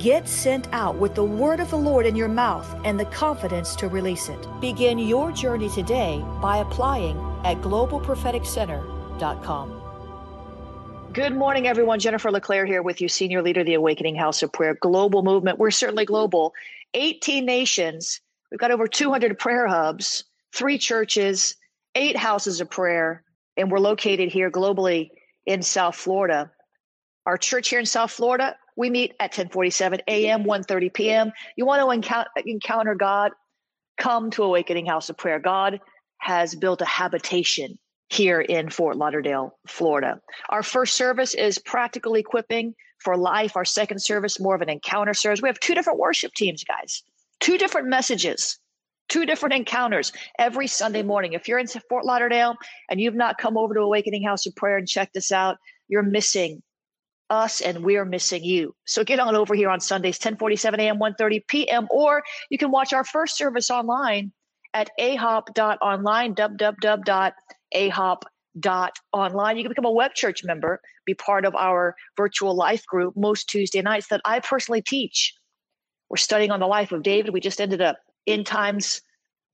Get sent out with the word of the Lord in your mouth and the confidence to release it. Begin your journey today by applying at globalpropheticcenter.com. Good morning, everyone. Jennifer LeClaire here with you, Senior Leader of the Awakening House of Prayer Global Movement. We're certainly global. 18 nations. We've got over 200 prayer hubs, three churches, eight houses of prayer, and we're located here globally in South Florida. Our church here in South Florida, we meet at 1047 a.m., 1.30 p.m. You want to encounter, encounter God? Come to Awakening House of Prayer. God has built a habitation here in Fort Lauderdale, Florida. Our first service is practical equipping for life. Our second service, more of an encounter service. We have two different worship teams, guys, two different messages, two different encounters every Sunday morning. If you're in Fort Lauderdale and you've not come over to Awakening House of Prayer and checked us out, you're missing us and we're missing you. So get on over here on Sundays, 1047 a.m., 1.30 p.m., or you can watch our first service online at ahop.online, www.ahop.online. You can become a web church member, be part of our virtual life group most Tuesday nights that I personally teach. We're studying on the life of David. We just ended up in times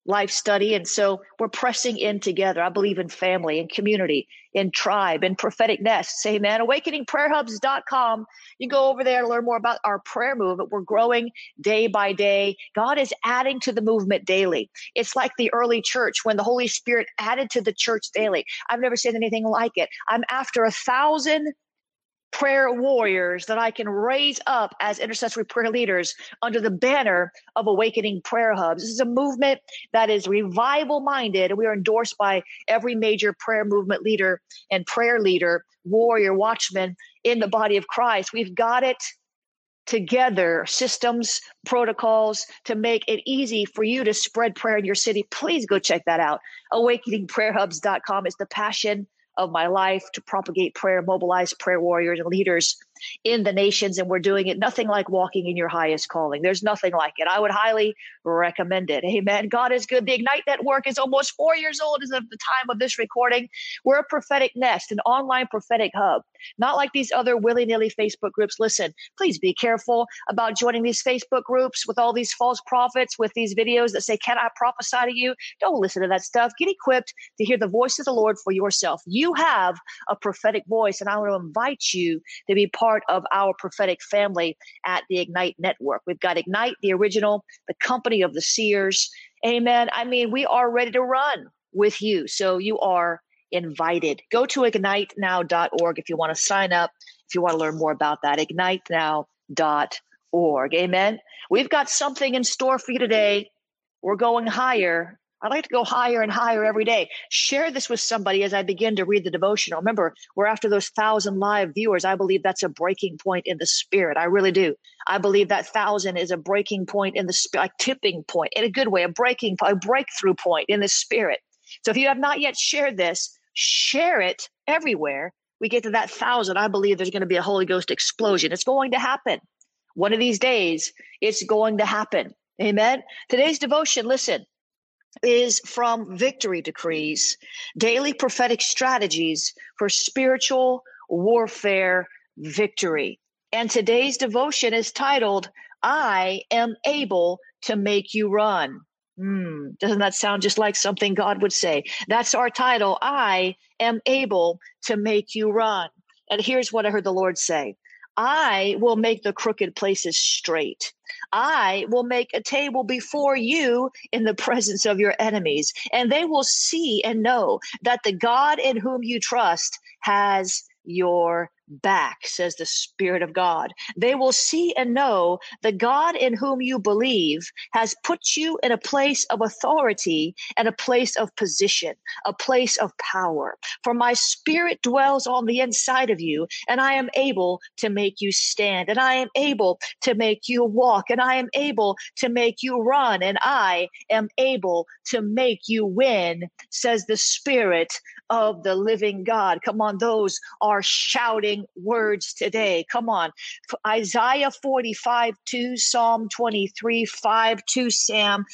life study. And so we're pressing in together. I believe in family and community, in tribe, in prophetic nests. Amen. AwakeningPrayerHubs.com. You go over there to learn more about our prayer movement. We're growing day by day. God is adding to the movement daily. It's like the early church when the Holy Spirit added to the church daily. I've never seen anything like it. I'm after a thousand prayer warriors that I can raise up as intercessory prayer leaders under the banner of Awakening Prayer Hubs. This is a movement that is revival minded, and we are endorsed by every major prayer movement leader and prayer leader, warrior, watchman in the body of Christ. We've got it together systems, protocols to make it easy for you to spread prayer in your city. Please go check that out. AwakeningPrayerHubs.com is the passion of my life to propagate prayer, mobilize prayer warriors and leaders in the nations. And we're doing it nothing like walking in your highest calling. There's nothing like it. I would highly recommend it. Amen. God is good. The Ignite Network is almost four years old as of the time of this recording. We're a prophetic nest, an online prophetic hub, not like these other willy nilly Facebook groups. Listen, please be careful about joining these Facebook groups with all these false prophets, with these videos that say, Can I prophesy to you? Don't listen to that stuff. Get equipped to hear the voice of the Lord for yourself. You have a prophetic voice, and I want to invite you to be part part of our prophetic family at the Ignite Network. We've got Ignite, the original, the company of the seers. Amen. I mean, we are ready to run with you. So you are invited. Go to ignitenow.org if you want to sign up, if you want to learn more about that. Ignitenow.org. Amen. We've got something in store for you today. We're going higher I'd like to go higher and higher every day. Share this with somebody as I begin to read the devotional. Remember, we're after those thousand live viewers. I believe that's a breaking point in the spirit. I really do. I believe that thousand is a breaking point in the spirit, a tipping point in a good way, a breaking, a breakthrough point in the spirit. So if you have not yet shared this, share it everywhere. We get to that thousand. I believe there's going to be a Holy Ghost explosion. It's going to happen. One of these days, it's going to happen. Amen. Today's devotion, listen, is from Victory Decrees Daily Prophetic Strategies for Spiritual Warfare Victory. And today's devotion is titled, I am able to make you run. Hmm, doesn't that sound just like something God would say? That's our title. I am able to make you run. And here's what I heard the Lord say I will make the crooked places straight. I will make a table before you in the presence of your enemies, and they will see and know that the God in whom you trust has your back, says the Spirit of God. They will see and know the God in whom you believe has put you in a place of authority and a place of position, a place of power. For my Spirit dwells on the inside of you, and I am able to make you stand, and I am able to make you walk, and I am able to make you run, and I am able to make you win, says the Spirit of the living God. Come on, those are shouting words today. Come on. Isaiah 45 2, Psalm 23 5 2, Sam.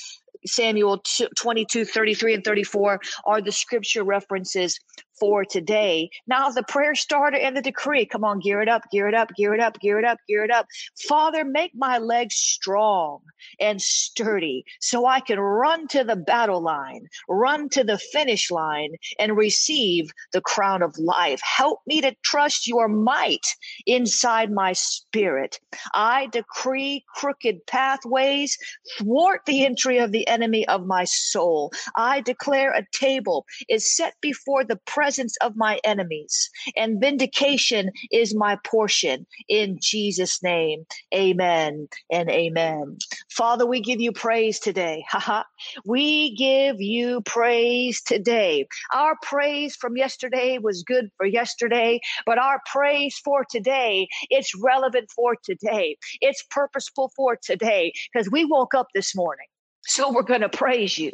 Samuel 22, 33, and 34 are the scripture references for today. Now, the prayer starter and the decree. Come on, gear it up, gear it up, gear it up, gear it up, gear it up. Father, make my legs strong and sturdy so I can run to the battle line, run to the finish line, and receive the crown of life. Help me to trust your might inside my spirit. I decree crooked pathways, thwart the entry of the enemy of my soul. I declare a table is set before the presence presence of my enemies, and vindication is my portion. In Jesus' name, amen and amen. Father, we give you praise today. we give you praise today. Our praise from yesterday was good for yesterday, but our praise for today, it's relevant for today. It's purposeful for today because we woke up this morning. So we're going to praise you.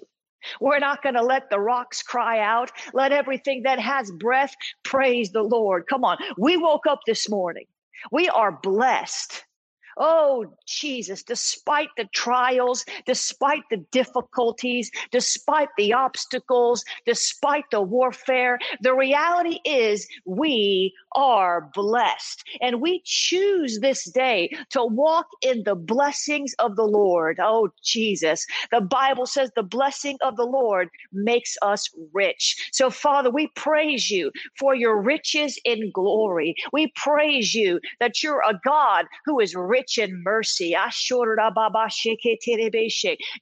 We're not going to let the rocks cry out. Let everything that has breath praise the Lord. Come on. We woke up this morning. We are blessed. Oh, Jesus, despite the trials, despite the difficulties, despite the obstacles, despite the warfare, the reality is we are blessed. And we choose this day to walk in the blessings of the Lord. Oh, Jesus. The Bible says the blessing of the Lord makes us rich. So, Father, we praise you for your riches in glory. We praise you that you're a God who is rich in mercy.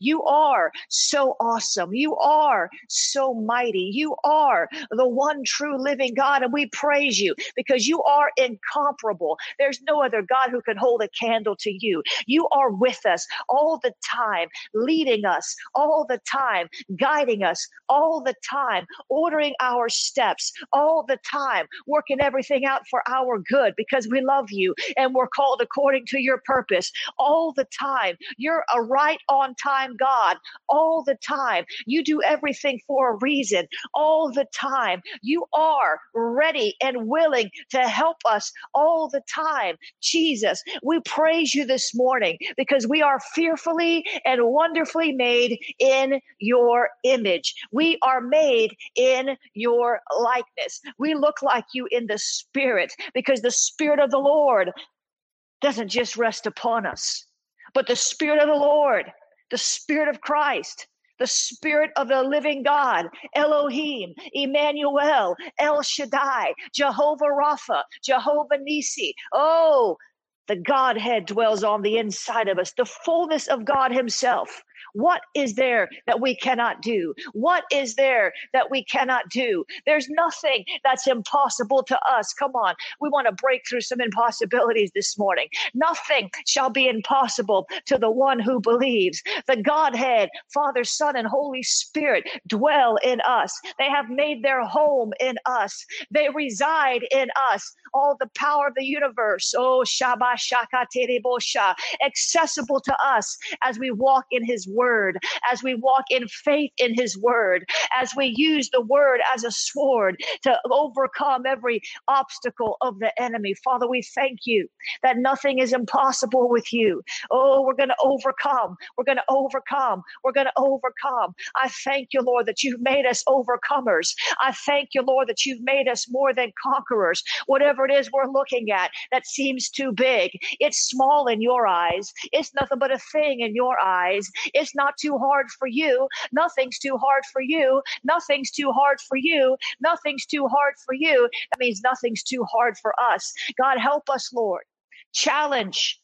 You are so awesome. You are so mighty. You are the one true living God. And we praise you because you are incomparable. There's no other God who can hold a candle to you. You are with us all the time, leading us all the time, guiding us all the time, ordering our steps all the time, working everything out for our good because we love you and we're called according to your purpose all the time. You're a right on time God all the time. You do everything for a reason all the time. You are ready and willing to help us all the time. Jesus, we praise you this morning because we are fearfully and wonderfully made in your image. We are made in your likeness. We look like you in the spirit because the spirit of the Lord doesn't just rest upon us, but the Spirit of the Lord, the Spirit of Christ, the Spirit of the living God, Elohim, Emmanuel, El Shaddai, Jehovah Rapha, Jehovah Nisi. Oh, the Godhead dwells on the inside of us, the fullness of God Himself. What is there that we cannot do? What is there that we cannot do? There's nothing that's impossible to us. Come on. We want to break through some impossibilities this morning. Nothing shall be impossible to the one who believes. The Godhead, Father, Son, and Holy Spirit dwell in us. They have made their home in us. They reside in us. All the power of the universe, oh, Shabbat Shaka Terebosha, accessible to us as we walk in his his word, as we walk in faith in his word, as we use the word as a sword to overcome every obstacle of the enemy. Father, we thank you that nothing is impossible with you. Oh, we're going to overcome. We're going to overcome. We're going to overcome. I thank you, Lord, that you've made us overcomers. I thank you, Lord, that you've made us more than conquerors. Whatever it is we're looking at that seems too big, it's small in your eyes. It's nothing but a thing in your eyes. It's not too hard for you. Nothing's too hard for you. Nothing's too hard for you. Nothing's too hard for you. That means nothing's too hard for us. God, help us, Lord. Challenge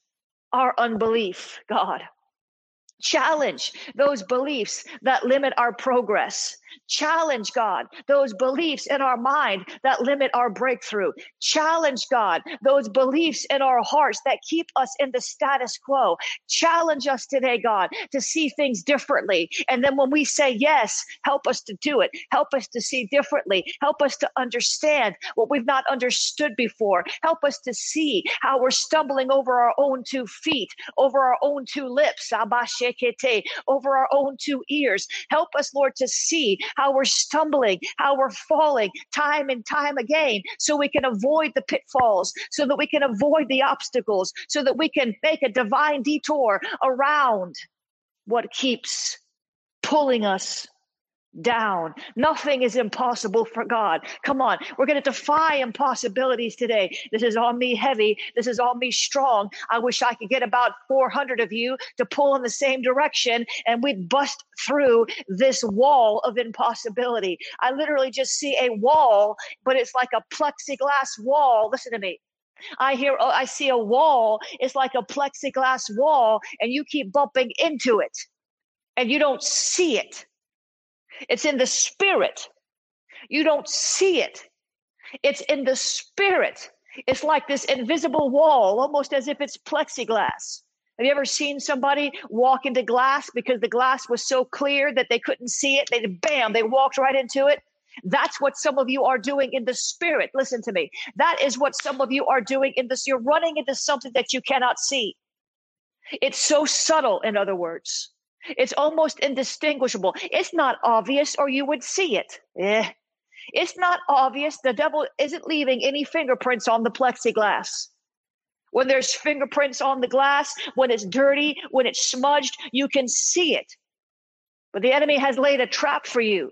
our unbelief, God. Challenge those beliefs that limit our progress. Challenge God, those beliefs in our mind that limit our breakthrough. Challenge God, those beliefs in our hearts that keep us in the status quo. Challenge us today, God, to see things differently. And then when we say yes, help us to do it. Help us to see differently. Help us to understand what we've not understood before. Help us to see how we're stumbling over our own two feet, over our own two lips, over our own two ears. Help us, Lord, to see how we're stumbling, how we're falling time and time again, so we can avoid the pitfalls, so that we can avoid the obstacles, so that we can make a divine detour around what keeps pulling us down. Nothing is impossible for God. Come on, we're going to defy impossibilities today. This is on me heavy. This is on me strong. I wish I could get about 400 of you to pull in the same direction and we'd bust through this wall of impossibility. I literally just see a wall, but it's like a plexiglass wall. Listen to me. I hear, oh, I see a wall. It's like a plexiglass wall, and you keep bumping into it, and you don't see it it's in the spirit. You don't see it. It's in the spirit. It's like this invisible wall, almost as if it's plexiglass. Have you ever seen somebody walk into glass because the glass was so clear that they couldn't see it? They bam, they walked right into it. That's what some of you are doing in the spirit. Listen to me. That is what some of you are doing in this. You're running into something that you cannot see. It's so subtle, in other words. It's almost indistinguishable. It's not obvious, or you would see it. Eh. It's not obvious. The devil isn't leaving any fingerprints on the plexiglass. When there's fingerprints on the glass, when it's dirty, when it's smudged, you can see it. But the enemy has laid a trap for you.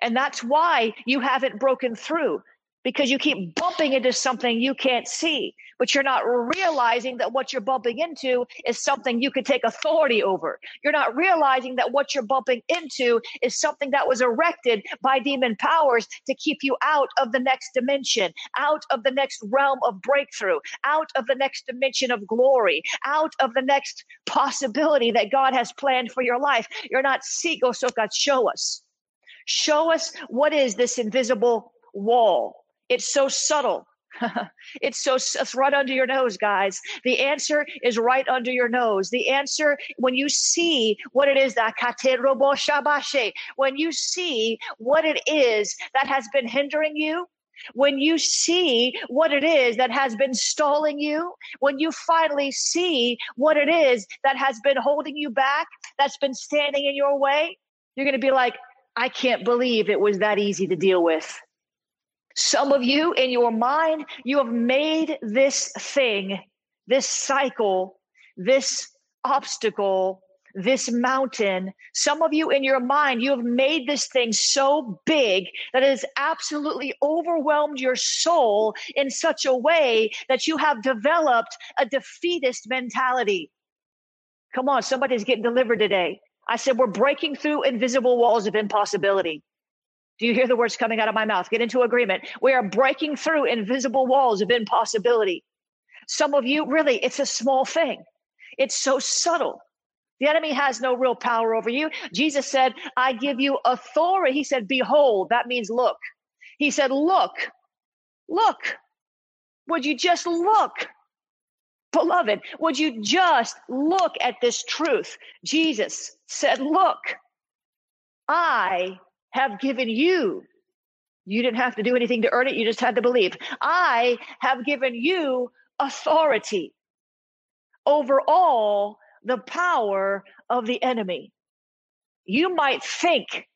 And that's why you haven't broken through because you keep bumping into something you can't see but you're not realizing that what you're bumping into is something you could take authority over. You're not realizing that what you're bumping into is something that was erected by demon powers to keep you out of the next dimension, out of the next realm of breakthrough, out of the next dimension of glory, out of the next possibility that God has planned for your life. You're not seek, oh, so God, show us. Show us what is this invisible wall. It's so subtle. it's so it's right under your nose, guys. The answer is right under your nose. The answer, when you see what it is that when you see what it is that has been hindering you, when you see what it is that has been stalling you, when you finally see what it is that has been holding you back, that's been standing in your way, you're going to be like, I can't believe it was that easy to deal with. Some of you in your mind, you have made this thing, this cycle, this obstacle, this mountain. Some of you in your mind, you have made this thing so big that it has absolutely overwhelmed your soul in such a way that you have developed a defeatist mentality. Come on, somebody's getting delivered today. I said, we're breaking through invisible walls of impossibility. Do you hear the words coming out of my mouth? Get into agreement. We are breaking through invisible walls of impossibility. Some of you, really, it's a small thing. It's so subtle. The enemy has no real power over you. Jesus said, I give you authority. He said, Behold, that means look. He said, Look, look. Would you just look? Beloved, would you just look at this truth? Jesus said, Look, I have given you. You didn't have to do anything to earn it. You just had to believe. I have given you authority over all the power of the enemy. You might think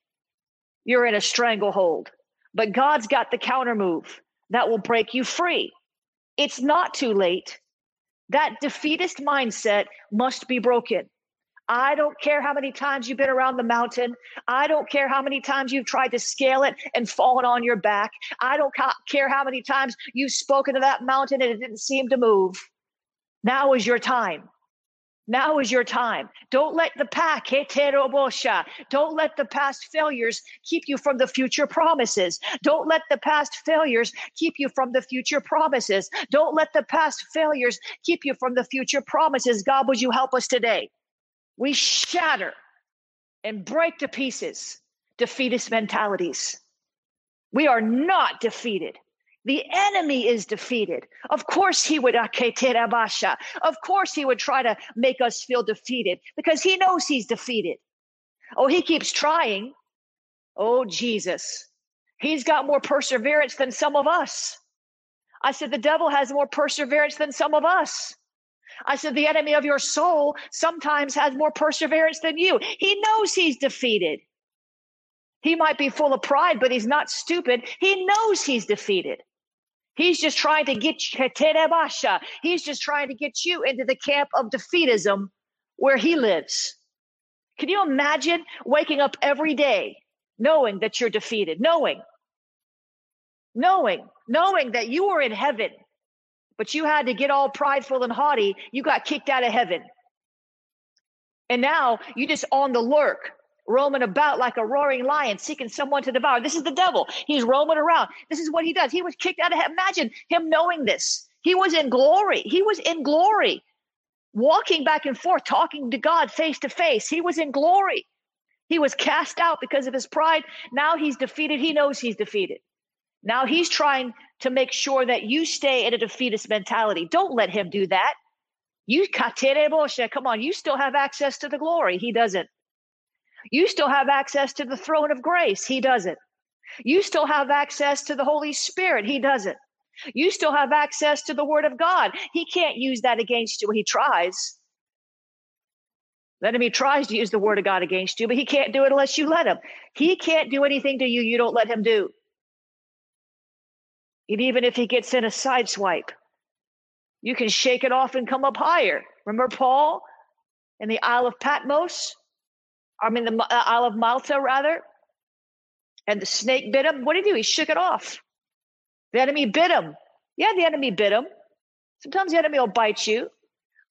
you're in a stranglehold, but God's got the counter move that will break you free. It's not too late. That defeatist mindset must be broken. I don't care how many times you've been around the mountain. I don't care how many times you've tried to scale it and fallen on your back. I don't care how many times you've spoken to that mountain and it didn't seem to move. Now is your time. Now is your time. Don't let the pack, oh, don't let the past failures keep you from the future promises. Don't let the past failures keep you from the future promises. Don't let the past failures keep you from the future promises. God, would you help us today? We shatter and break to pieces defeatist mentalities. We are not defeated. The enemy is defeated. Of course, he would, uh, of course, he would try to make us feel defeated because he knows he's defeated. Oh, he keeps trying. Oh, Jesus. He's got more perseverance than some of us. I said, the devil has more perseverance than some of us. I said, the enemy of your soul sometimes has more perseverance than you. He knows he's defeated. He might be full of pride, but he's not stupid. He knows he's defeated. He's just trying to get you, he's just trying to get you into the camp of defeatism where he lives. Can you imagine waking up every day knowing that you're defeated, knowing, knowing, knowing that you are in heaven, but you had to get all prideful and haughty. You got kicked out of heaven. And now you just on the lurk roaming about like a roaring lion, seeking someone to devour. This is the devil. He's roaming around. This is what he does. He was kicked out of heaven. Imagine him knowing this. He was in glory. He was in glory, walking back and forth, talking to God face to face. He was in glory. He was cast out because of his pride. Now he's defeated. He knows he's defeated. Now he's trying to make sure that you stay in a defeatist mentality. Don't let him do that. You come on, you still have access to the glory. He doesn't. You still have access to the throne of grace. He doesn't. You still have access to the Holy Spirit. He doesn't. You still have access to the Word of God. He can't use that against you. He tries. The enemy tries to use the Word of God against you, but he can't do it unless you let him. He can't do anything to you you don't let him do. And even if he gets in a side swipe, you can shake it off and come up higher. Remember Paul in the Isle of Patmos? I mean, the uh, Isle of Malta, rather. And the snake bit him. What did he do? He shook it off. The enemy bit him. Yeah, the enemy bit him. Sometimes the enemy will bite you,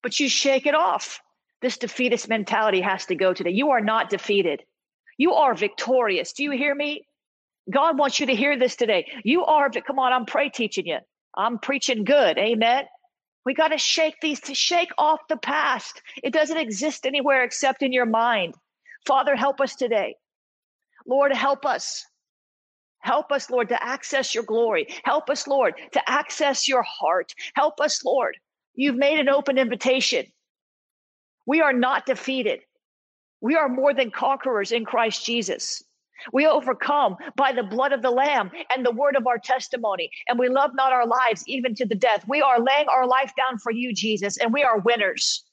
but you shake it off. This defeatist mentality has to go today. You are not defeated. You are victorious. Do you hear me? God wants you to hear this today. You are, but come on, I'm pray teaching you. I'm preaching good. Amen. We got to shake these, to shake off the past. It doesn't exist anywhere except in your mind. Father, help us today. Lord, help us. Help us, Lord, to access your glory. Help us, Lord, to access your heart. Help us, Lord. You've made an open invitation. We are not defeated. We are more than conquerors in Christ Jesus. We overcome by the blood of the Lamb and the word of our testimony. And we love not our lives even to the death. We are laying our life down for you, Jesus, and we are winners.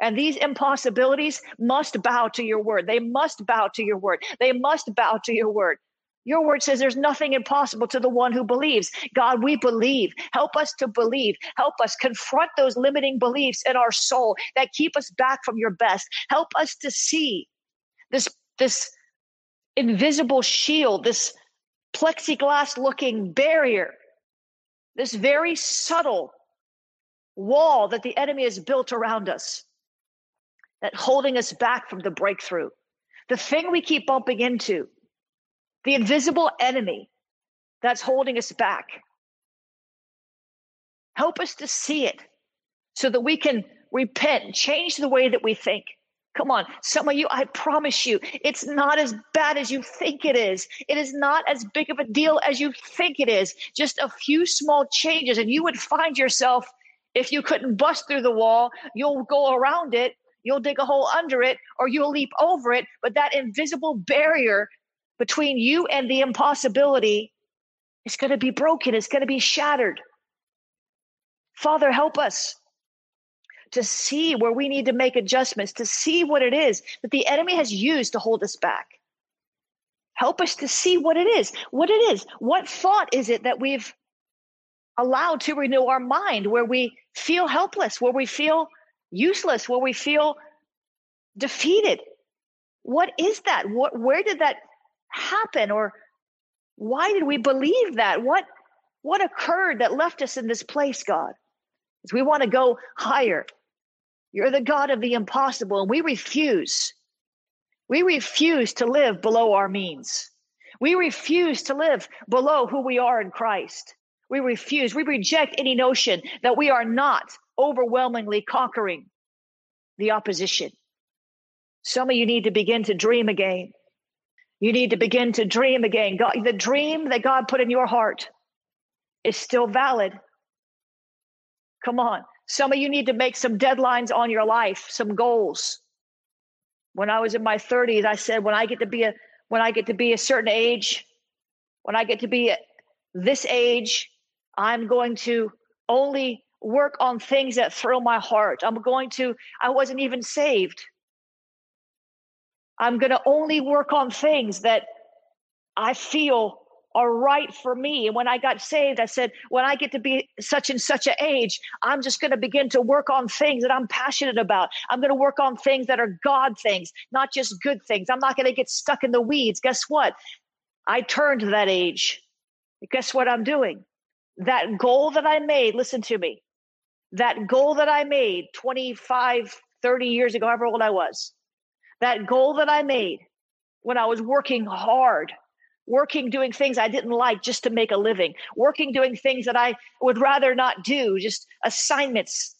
And these impossibilities must bow to your word. They must bow to your word. They must bow to your word. Your word says there's nothing impossible to the one who believes. God, we believe. Help us to believe. Help us confront those limiting beliefs in our soul that keep us back from your best. Help us to see this, this invisible shield, this plexiglass looking barrier, this very subtle wall that the enemy has built around us that holding us back from the breakthrough. The thing we keep bumping into, the invisible enemy that's holding us back. Help us to see it so that we can repent change the way that we think. Come on, some of you, I promise you, it's not as bad as you think it is. It is not as big of a deal as you think it is. Just a few small changes, and you would find yourself, if you couldn't bust through the wall, you'll go around it You'll dig a hole under it or you'll leap over it. But that invisible barrier between you and the impossibility is going to be broken, it's going to be shattered. Father, help us to see where we need to make adjustments, to see what it is that the enemy has used to hold us back. Help us to see what it is, what it is. What thought is it that we've allowed to renew our mind where we feel helpless, where we feel useless, where we feel defeated? What is that? What, where did that happen? Or why did we believe that? What, what occurred that left us in this place, God? We want to go higher. You're the God of the impossible, and we refuse. We refuse to live below our means. We refuse to live below who we are in Christ. We refuse. We reject any notion that we are not overwhelmingly conquering the opposition. Some of you need to begin to dream again. You need to begin to dream again. God, the dream that God put in your heart is still valid. Come on. Some of you need to make some deadlines on your life, some goals. When I was in my 30s, I said, when I get to be a when I get to be a certain age, when I get to be this age, I'm going to only work on things that thrill my heart. I'm going to, I wasn't even saved. I'm going to only work on things that I feel are right for me. And when I got saved, I said, when I get to be such and such an age, I'm just going to begin to work on things that I'm passionate about. I'm going to work on things that are God things, not just good things. I'm not going to get stuck in the weeds. Guess what? I turned to that age. Guess what I'm doing? That goal that I made, listen to me, that goal that I made 25, 30 years ago, however old I was, that goal that I made when I was working hard working doing things I didn't like just to make a living, working doing things that I would rather not do, just assignments,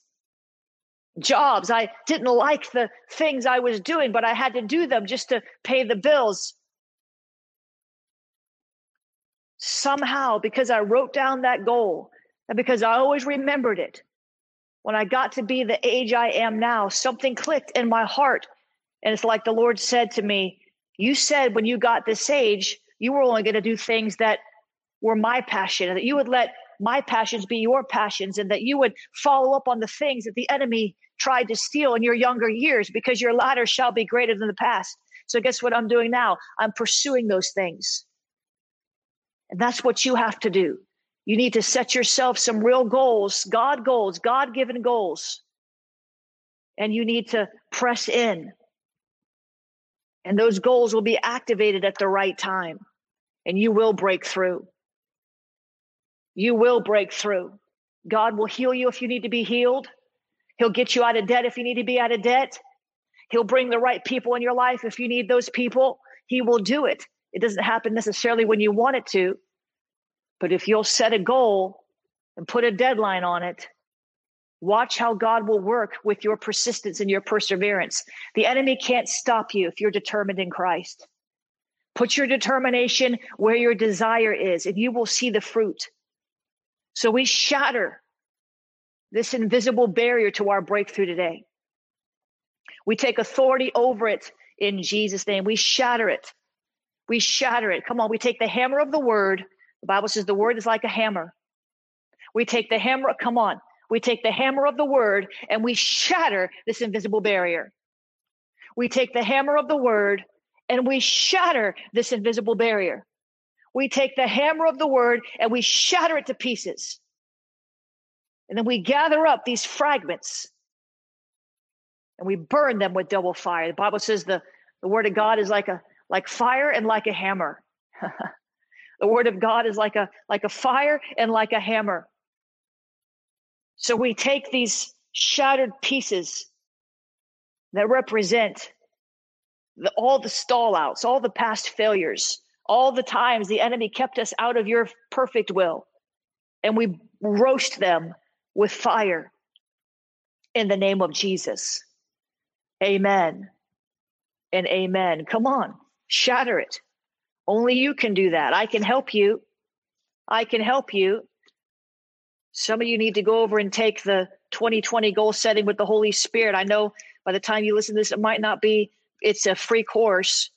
jobs. I didn't like the things I was doing, but I had to do them just to pay the bills. Somehow, because I wrote down that goal and because I always remembered it, when I got to be the age I am now, something clicked in my heart. And it's like the Lord said to me, You said when you got this age, you were only going to do things that were my passion and that you would let my passions be your passions and that you would follow up on the things that the enemy tried to steal in your younger years because your latter shall be greater than the past. So, guess what I'm doing now? I'm pursuing those things. And that's what you have to do. You need to set yourself some real goals, God goals, God given goals. And you need to press in and those goals will be activated at the right time, and you will break through. You will break through. God will heal you if you need to be healed. He'll get you out of debt if you need to be out of debt. He'll bring the right people in your life if you need those people. He will do it. It doesn't happen necessarily when you want it to, but if you'll set a goal and put a deadline on it, Watch how God will work with your persistence and your perseverance. The enemy can't stop you if you're determined in Christ. Put your determination where your desire is, and you will see the fruit. So we shatter this invisible barrier to our breakthrough today. We take authority over it in Jesus' name. We shatter it. We shatter it. Come on, we take the hammer of the word. The Bible says the word is like a hammer. We take the hammer, come on, we take the hammer of the word and we shatter this invisible barrier. We take the hammer of the word and we shatter this invisible barrier. We take the hammer of the word and we shatter it to pieces. And then we gather up these fragments and we burn them with double fire. The Bible says the, the word of God is like a like fire and like a hammer. the word of God is like a like a fire and like a hammer. So we take these shattered pieces that represent the, all the stallouts, all the past failures, all the times the enemy kept us out of your perfect will, and we roast them with fire in the name of Jesus. Amen and amen. Come on, shatter it. Only you can do that. I can help you. I can help you. Some of you need to go over and take the 2020 goal setting with the Holy Spirit. I know by the time you listen to this, it might not be, it's a free course.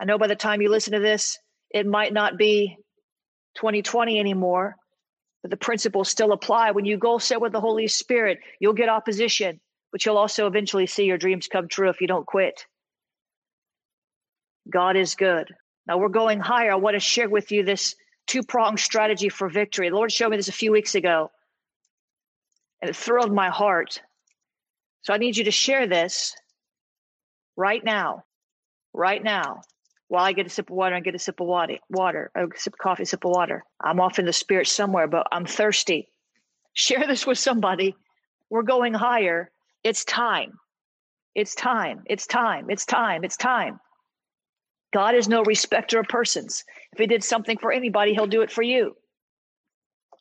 I know by the time you listen to this, it might not be 2020 anymore, but the principles still apply. When you goal set with the Holy Spirit, you'll get opposition, but you'll also eventually see your dreams come true if you don't quit. God is good. Now we're going higher. I want to share with you this two pronged strategy for victory. The Lord showed me this a few weeks ago, and it thrilled my heart. So I need you to share this right now, right now, while I get a sip of water I get a sip of water, water, a sip of coffee, sip of water. I'm off in the spirit somewhere, but I'm thirsty. Share this with somebody. We're going higher. It's time. It's time. It's time. It's time. It's time. God is no respecter of persons. If he did something for anybody, he'll do it for you.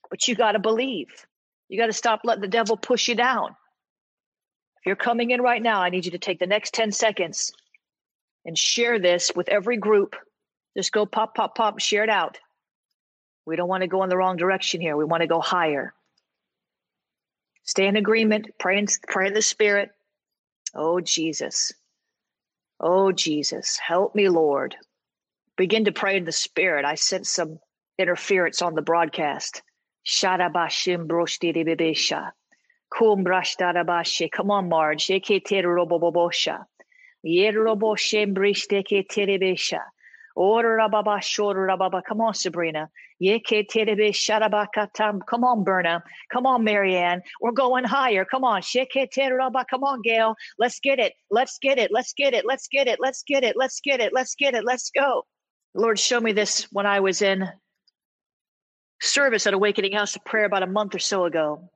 But you got to believe. You got to stop letting the devil push you down. If you're coming in right now, I need you to take the next 10 seconds and share this with every group. Just go pop, pop, pop, share it out. We don't want to go in the wrong direction here. We want to go higher. Stay in agreement, pray in, pray in the spirit. Oh, Jesus. Oh, Jesus. Help me, Lord. Begin to pray in the spirit. I sense some interference on the broadcast. Sharabashim broshtiribibesha. Kumbrashtarabashe. Come on, Marge. Yeketerobobosha. Yeroboshem brishteke terebesha. Come on, Sabrina. Come on, Berna. Come on, Marianne. We're going higher. Come on. Come on, Gail. Let's get it. Let's get it. Let's get it. Let's get it. Let's get it. Let's get it. Let's get it. Let's go. Lord show me this when I was in service at Awakening House of Prayer about a month or so ago.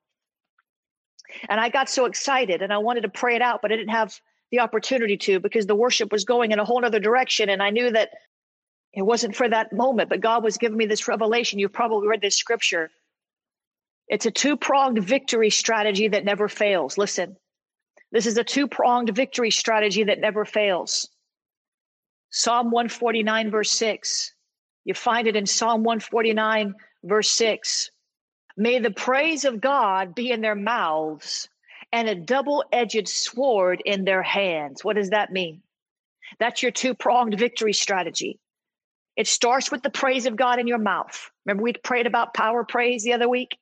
And I got so excited and I wanted to pray it out, but I didn't have the opportunity to because the worship was going in a whole other direction. And I knew that it wasn't for that moment, but God was giving me this revelation. You've probably read this scripture. It's a two pronged victory strategy that never fails. Listen, this is a two pronged victory strategy that never fails. Psalm 149, verse 6. You find it in Psalm 149, verse 6. May the praise of God be in their mouths and a double edged sword in their hands. What does that mean? That's your two pronged victory strategy. It starts with the praise of God in your mouth. Remember, we prayed about power praise the other week?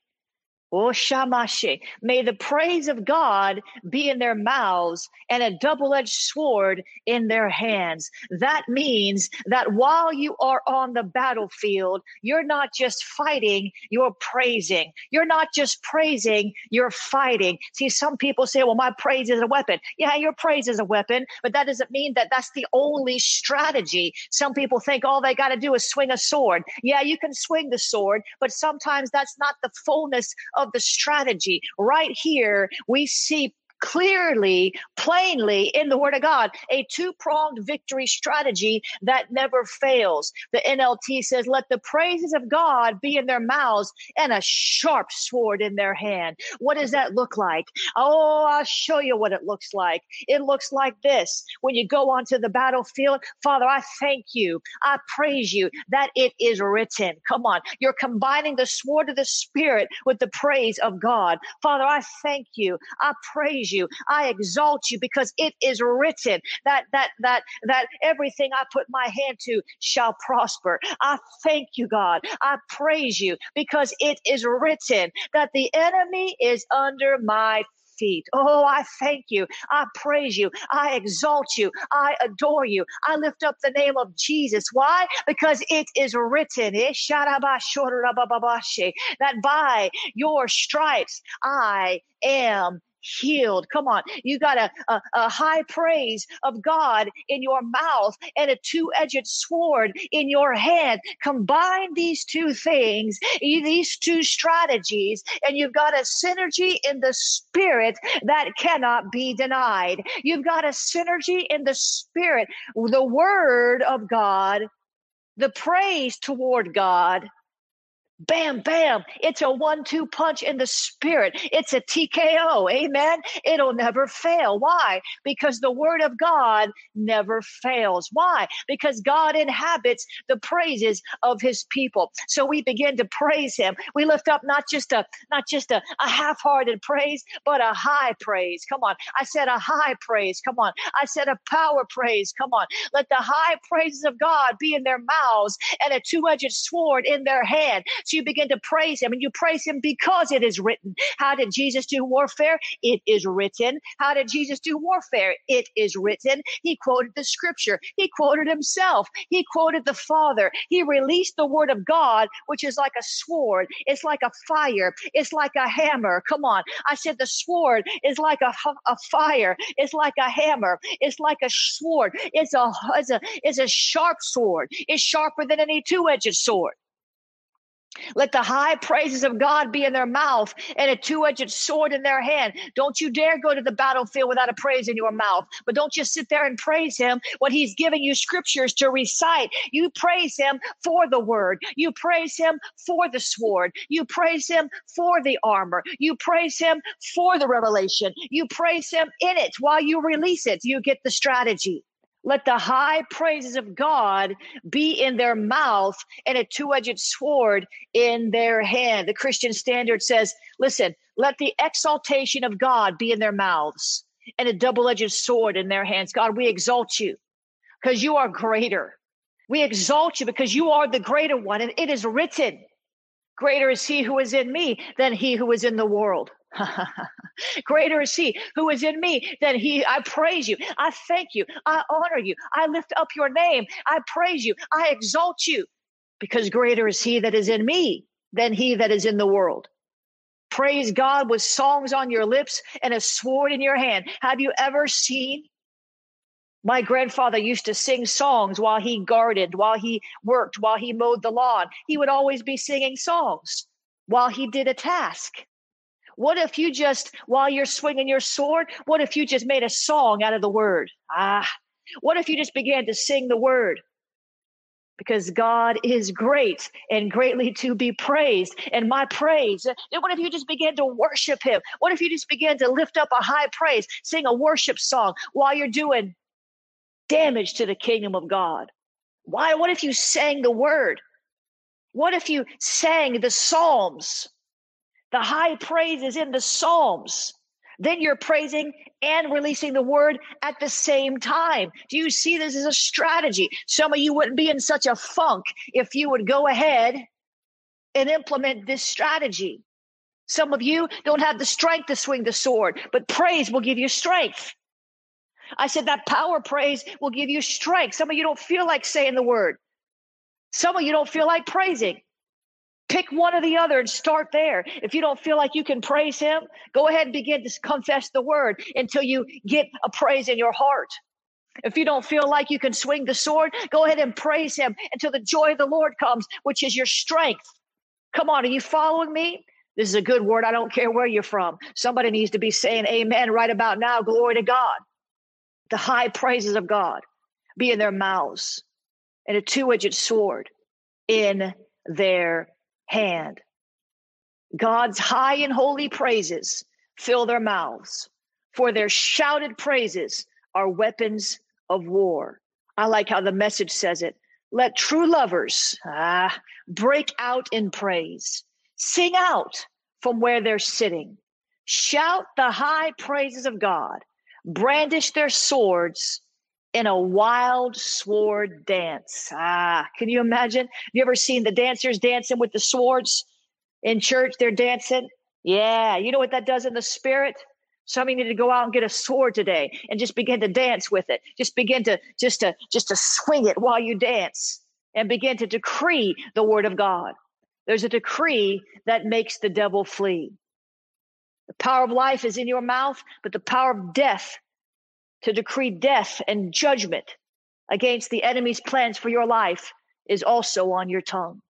Oh. May the praise of God be in their mouths and a double edged sword in their hands. That means that while you are on the battlefield, you're not just fighting, you're praising. You're not just praising, you're fighting. See, some people say, well, my praise is a weapon. Yeah, your praise is a weapon, but that doesn't mean that that's the only strategy. Some people think all they got to do is swing a sword. Yeah, you can swing the sword, but sometimes that's not the fullness of the strategy. Right here, we see clearly, plainly in the Word of God, a two pronged victory strategy that never fails. The NLT says, Let the praises of God be in their mouths and a sharp sword in their hand. What does that look like? Oh, I'll show you what it looks like. It looks like this. When you go onto the battlefield, Father, I thank you. I praise you that it is written. Come on. You're combining the sword of the Spirit with the praise of God. Father, I thank you. I praise you. I exalt you because it is written that that that that everything I put my hand to shall prosper. I thank you, God. I praise you because it is written that the enemy is under my feet. Oh, I thank you. I praise you. I exalt you. I adore you. I lift up the name of Jesus. Why? Because it is written eh, that by your stripes I am healed. Come on. You got a, a, a high praise of God in your mouth and a two edged sword in your hand. Combine these two things, these two strategies, and you've got a synergy in the spirit that cannot be denied. You've got a synergy in the spirit, the word of God, the praise toward God, Bam, bam. It's a one two punch in the spirit. It's a TKO. Amen. It'll never fail. Why? Because the word of God never fails. Why? Because God inhabits the praises of his people. So we begin to praise him. We lift up not just a not just a, a half-hearted praise, but a high praise. Come on. I said a high praise. Come on. I said a power praise. Come on. Let the high praises of God be in their mouths and a two-edged sword in their hand So you begin to praise him and you praise him because it is written. How did Jesus do warfare? It is written. How did Jesus do warfare? It is written. He quoted the scripture. He quoted himself. He quoted the Father. He released the word of God, which is like a sword. It's like a fire. It's like a hammer. Come on. I said the sword is like a, a fire. It's like a hammer. It's like a sword. It's a, it's a, it's a sharp sword. It's sharper than any two-edged sword. Let the high praises of God be in their mouth and a two edged sword in their hand. Don't you dare go to the battlefield without a praise in your mouth. But don't just sit there and praise Him when He's giving you scriptures to recite. You praise Him for the word. You praise Him for the sword. You praise Him for the armor. You praise Him for the revelation. You praise Him in it while you release it. You get the strategy. Let the high praises of God be in their mouth and a two edged sword in their hand. The Christian standard says, listen, let the exaltation of God be in their mouths and a double edged sword in their hands. God, we exalt you because you are greater. We exalt you because you are the greater one. And it is written, Greater is he who is in me than he who is in the world. Greater is he who is in me than he. I praise you. I thank you. I honor you. I lift up your name. I praise you. I exalt you because greater is he that is in me than he that is in the world. Praise God with songs on your lips and a sword in your hand. Have you ever seen? My grandfather used to sing songs while he gardened, while he worked, while he mowed the lawn. He would always be singing songs while he did a task. What if you just, while you're swinging your sword, what if you just made a song out of the word? Ah, what if you just began to sing the word? Because God is great and greatly to be praised. And my praise, and what if you just began to worship Him? What if you just began to lift up a high praise, sing a worship song while you're doing damage to the kingdom of God? Why? What if you sang the word? What if you sang the Psalms? The high praise is in the Psalms. Then you're praising and releasing the word at the same time. Do you see this as a strategy? Some of you wouldn't be in such a funk if you would go ahead and implement this strategy. Some of you don't have the strength to swing the sword, but praise will give you strength. I said that power praise will give you strength. Some of you don't feel like saying the word. Some of you don't feel like praising. Pick one or the other and start there. If you don't feel like you can praise him, go ahead and begin to confess the word until you get a praise in your heart. If you don't feel like you can swing the sword, go ahead and praise him until the joy of the Lord comes, which is your strength. Come on, are you following me? This is a good word. I don't care where you're from. Somebody needs to be saying amen right about now. Glory to God. The high praises of God be in their mouths and a two edged sword in their hand. God's high and holy praises fill their mouths, for their shouted praises are weapons of war. I like how the message says it. Let true lovers ah, break out in praise, sing out from where they're sitting, shout the high praises of God, brandish their swords in a wild sword dance. Ah, can you imagine? Have you ever seen the dancers dancing with the swords in church? They're dancing. Yeah, you know what that does in the spirit? Some of you need to go out and get a sword today and just begin to dance with it. Just begin to just to just to swing it while you dance and begin to decree the word of God. There's a decree that makes the devil flee. The power of life is in your mouth, but the power of death to decree death and judgment against the enemy's plans for your life is also on your tongue.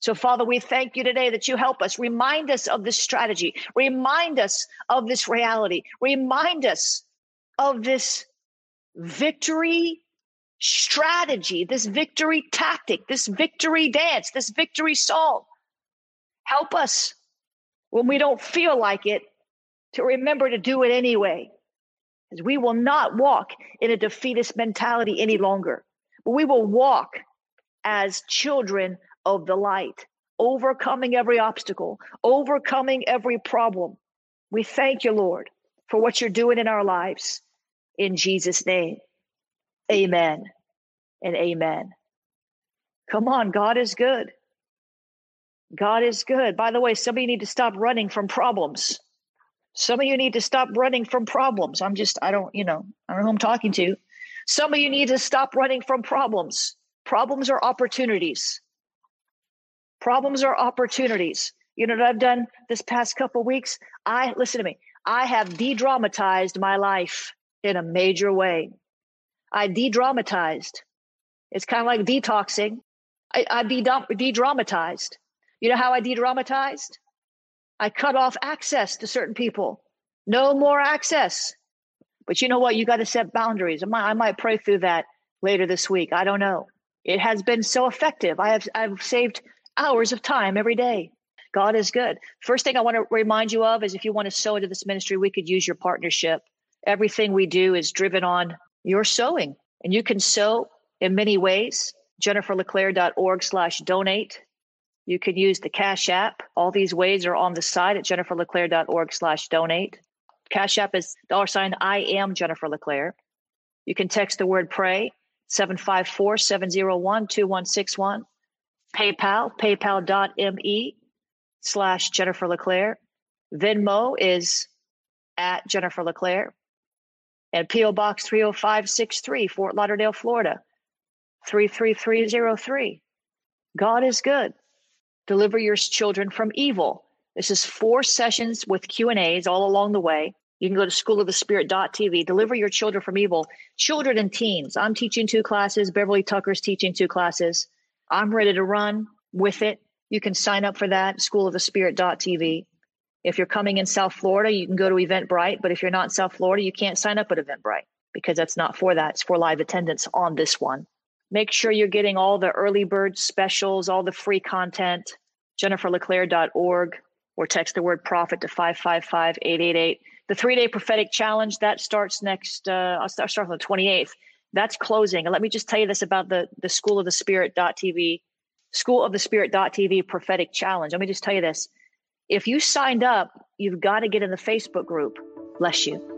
So, Father, we thank you today that you help us. Remind us of this strategy. Remind us of this reality. Remind us of this victory strategy, this victory tactic, this victory dance, this victory song. Help us when we don't feel like it to remember to do it anyway. Because we will not walk in a defeatist mentality any longer, but we will walk as children of the light, overcoming every obstacle, overcoming every problem. We thank you, Lord, for what you're doing in our lives. In Jesus' name, amen and amen. Come on, God is good. God is good. By the way, some of you need to stop running from problems. Some of you need to stop running from problems. I'm just, I don't, you know, I don't know who I'm talking to. Some of you need to stop running from problems. Problems are opportunities. Problems are opportunities. You know what I've done this past couple weeks? I listen to me. I have de-dramatized my life in a major way. I de-dramatized. It's kind of like detoxing. I, I de-dramatized. You know how I de-dramatized? I cut off access to certain people. No more access. But you know what? You got to set boundaries. I might, I might pray through that later this week. I don't know. It has been so effective. I have I've saved hours of time every day. God is good. First thing I want to remind you of is if you want to sow into this ministry, we could use your partnership. Everything we do is driven on your sowing, and you can sow in many ways. JenniferLeClaire.org slash donate. You can use the Cash App. All these ways are on the site at JenniferLeClaire.org slash donate. Cash App is dollar sign I am Jennifer LeClaire. You can text the word pray 754 701 2161. PayPal, paypal.me slash Jennifer LeClaire. Venmo is at Jennifer LeClaire. And P.O. Box 30563, Fort Lauderdale, Florida, 33303. God is good. Deliver your children from evil. This is four sessions with Q&As all along the way. You can go to schoolofthespirit.tv. Deliver your children from evil. Children and teens. I'm teaching two classes. Beverly Tucker's teaching two classes. I'm ready to run with it. You can sign up for that, schoolofthespirit.tv. If you're coming in South Florida, you can go to Eventbrite. But if you're not in South Florida, you can't sign up at Eventbrite because that's not for that. It's for live attendance on this one. Make sure you're getting all the early bird specials, all the free content. JenniferLeClaire.org or text the word prophet to 555 888. The three day prophetic challenge that starts next, uh, I'll start, start on the 28th. That's closing. And let me just tell you this about the, the School of the Spirit.tv School of the Spirit.tv prophetic challenge. Let me just tell you this. If you signed up, you've got to get in the Facebook group. Bless you.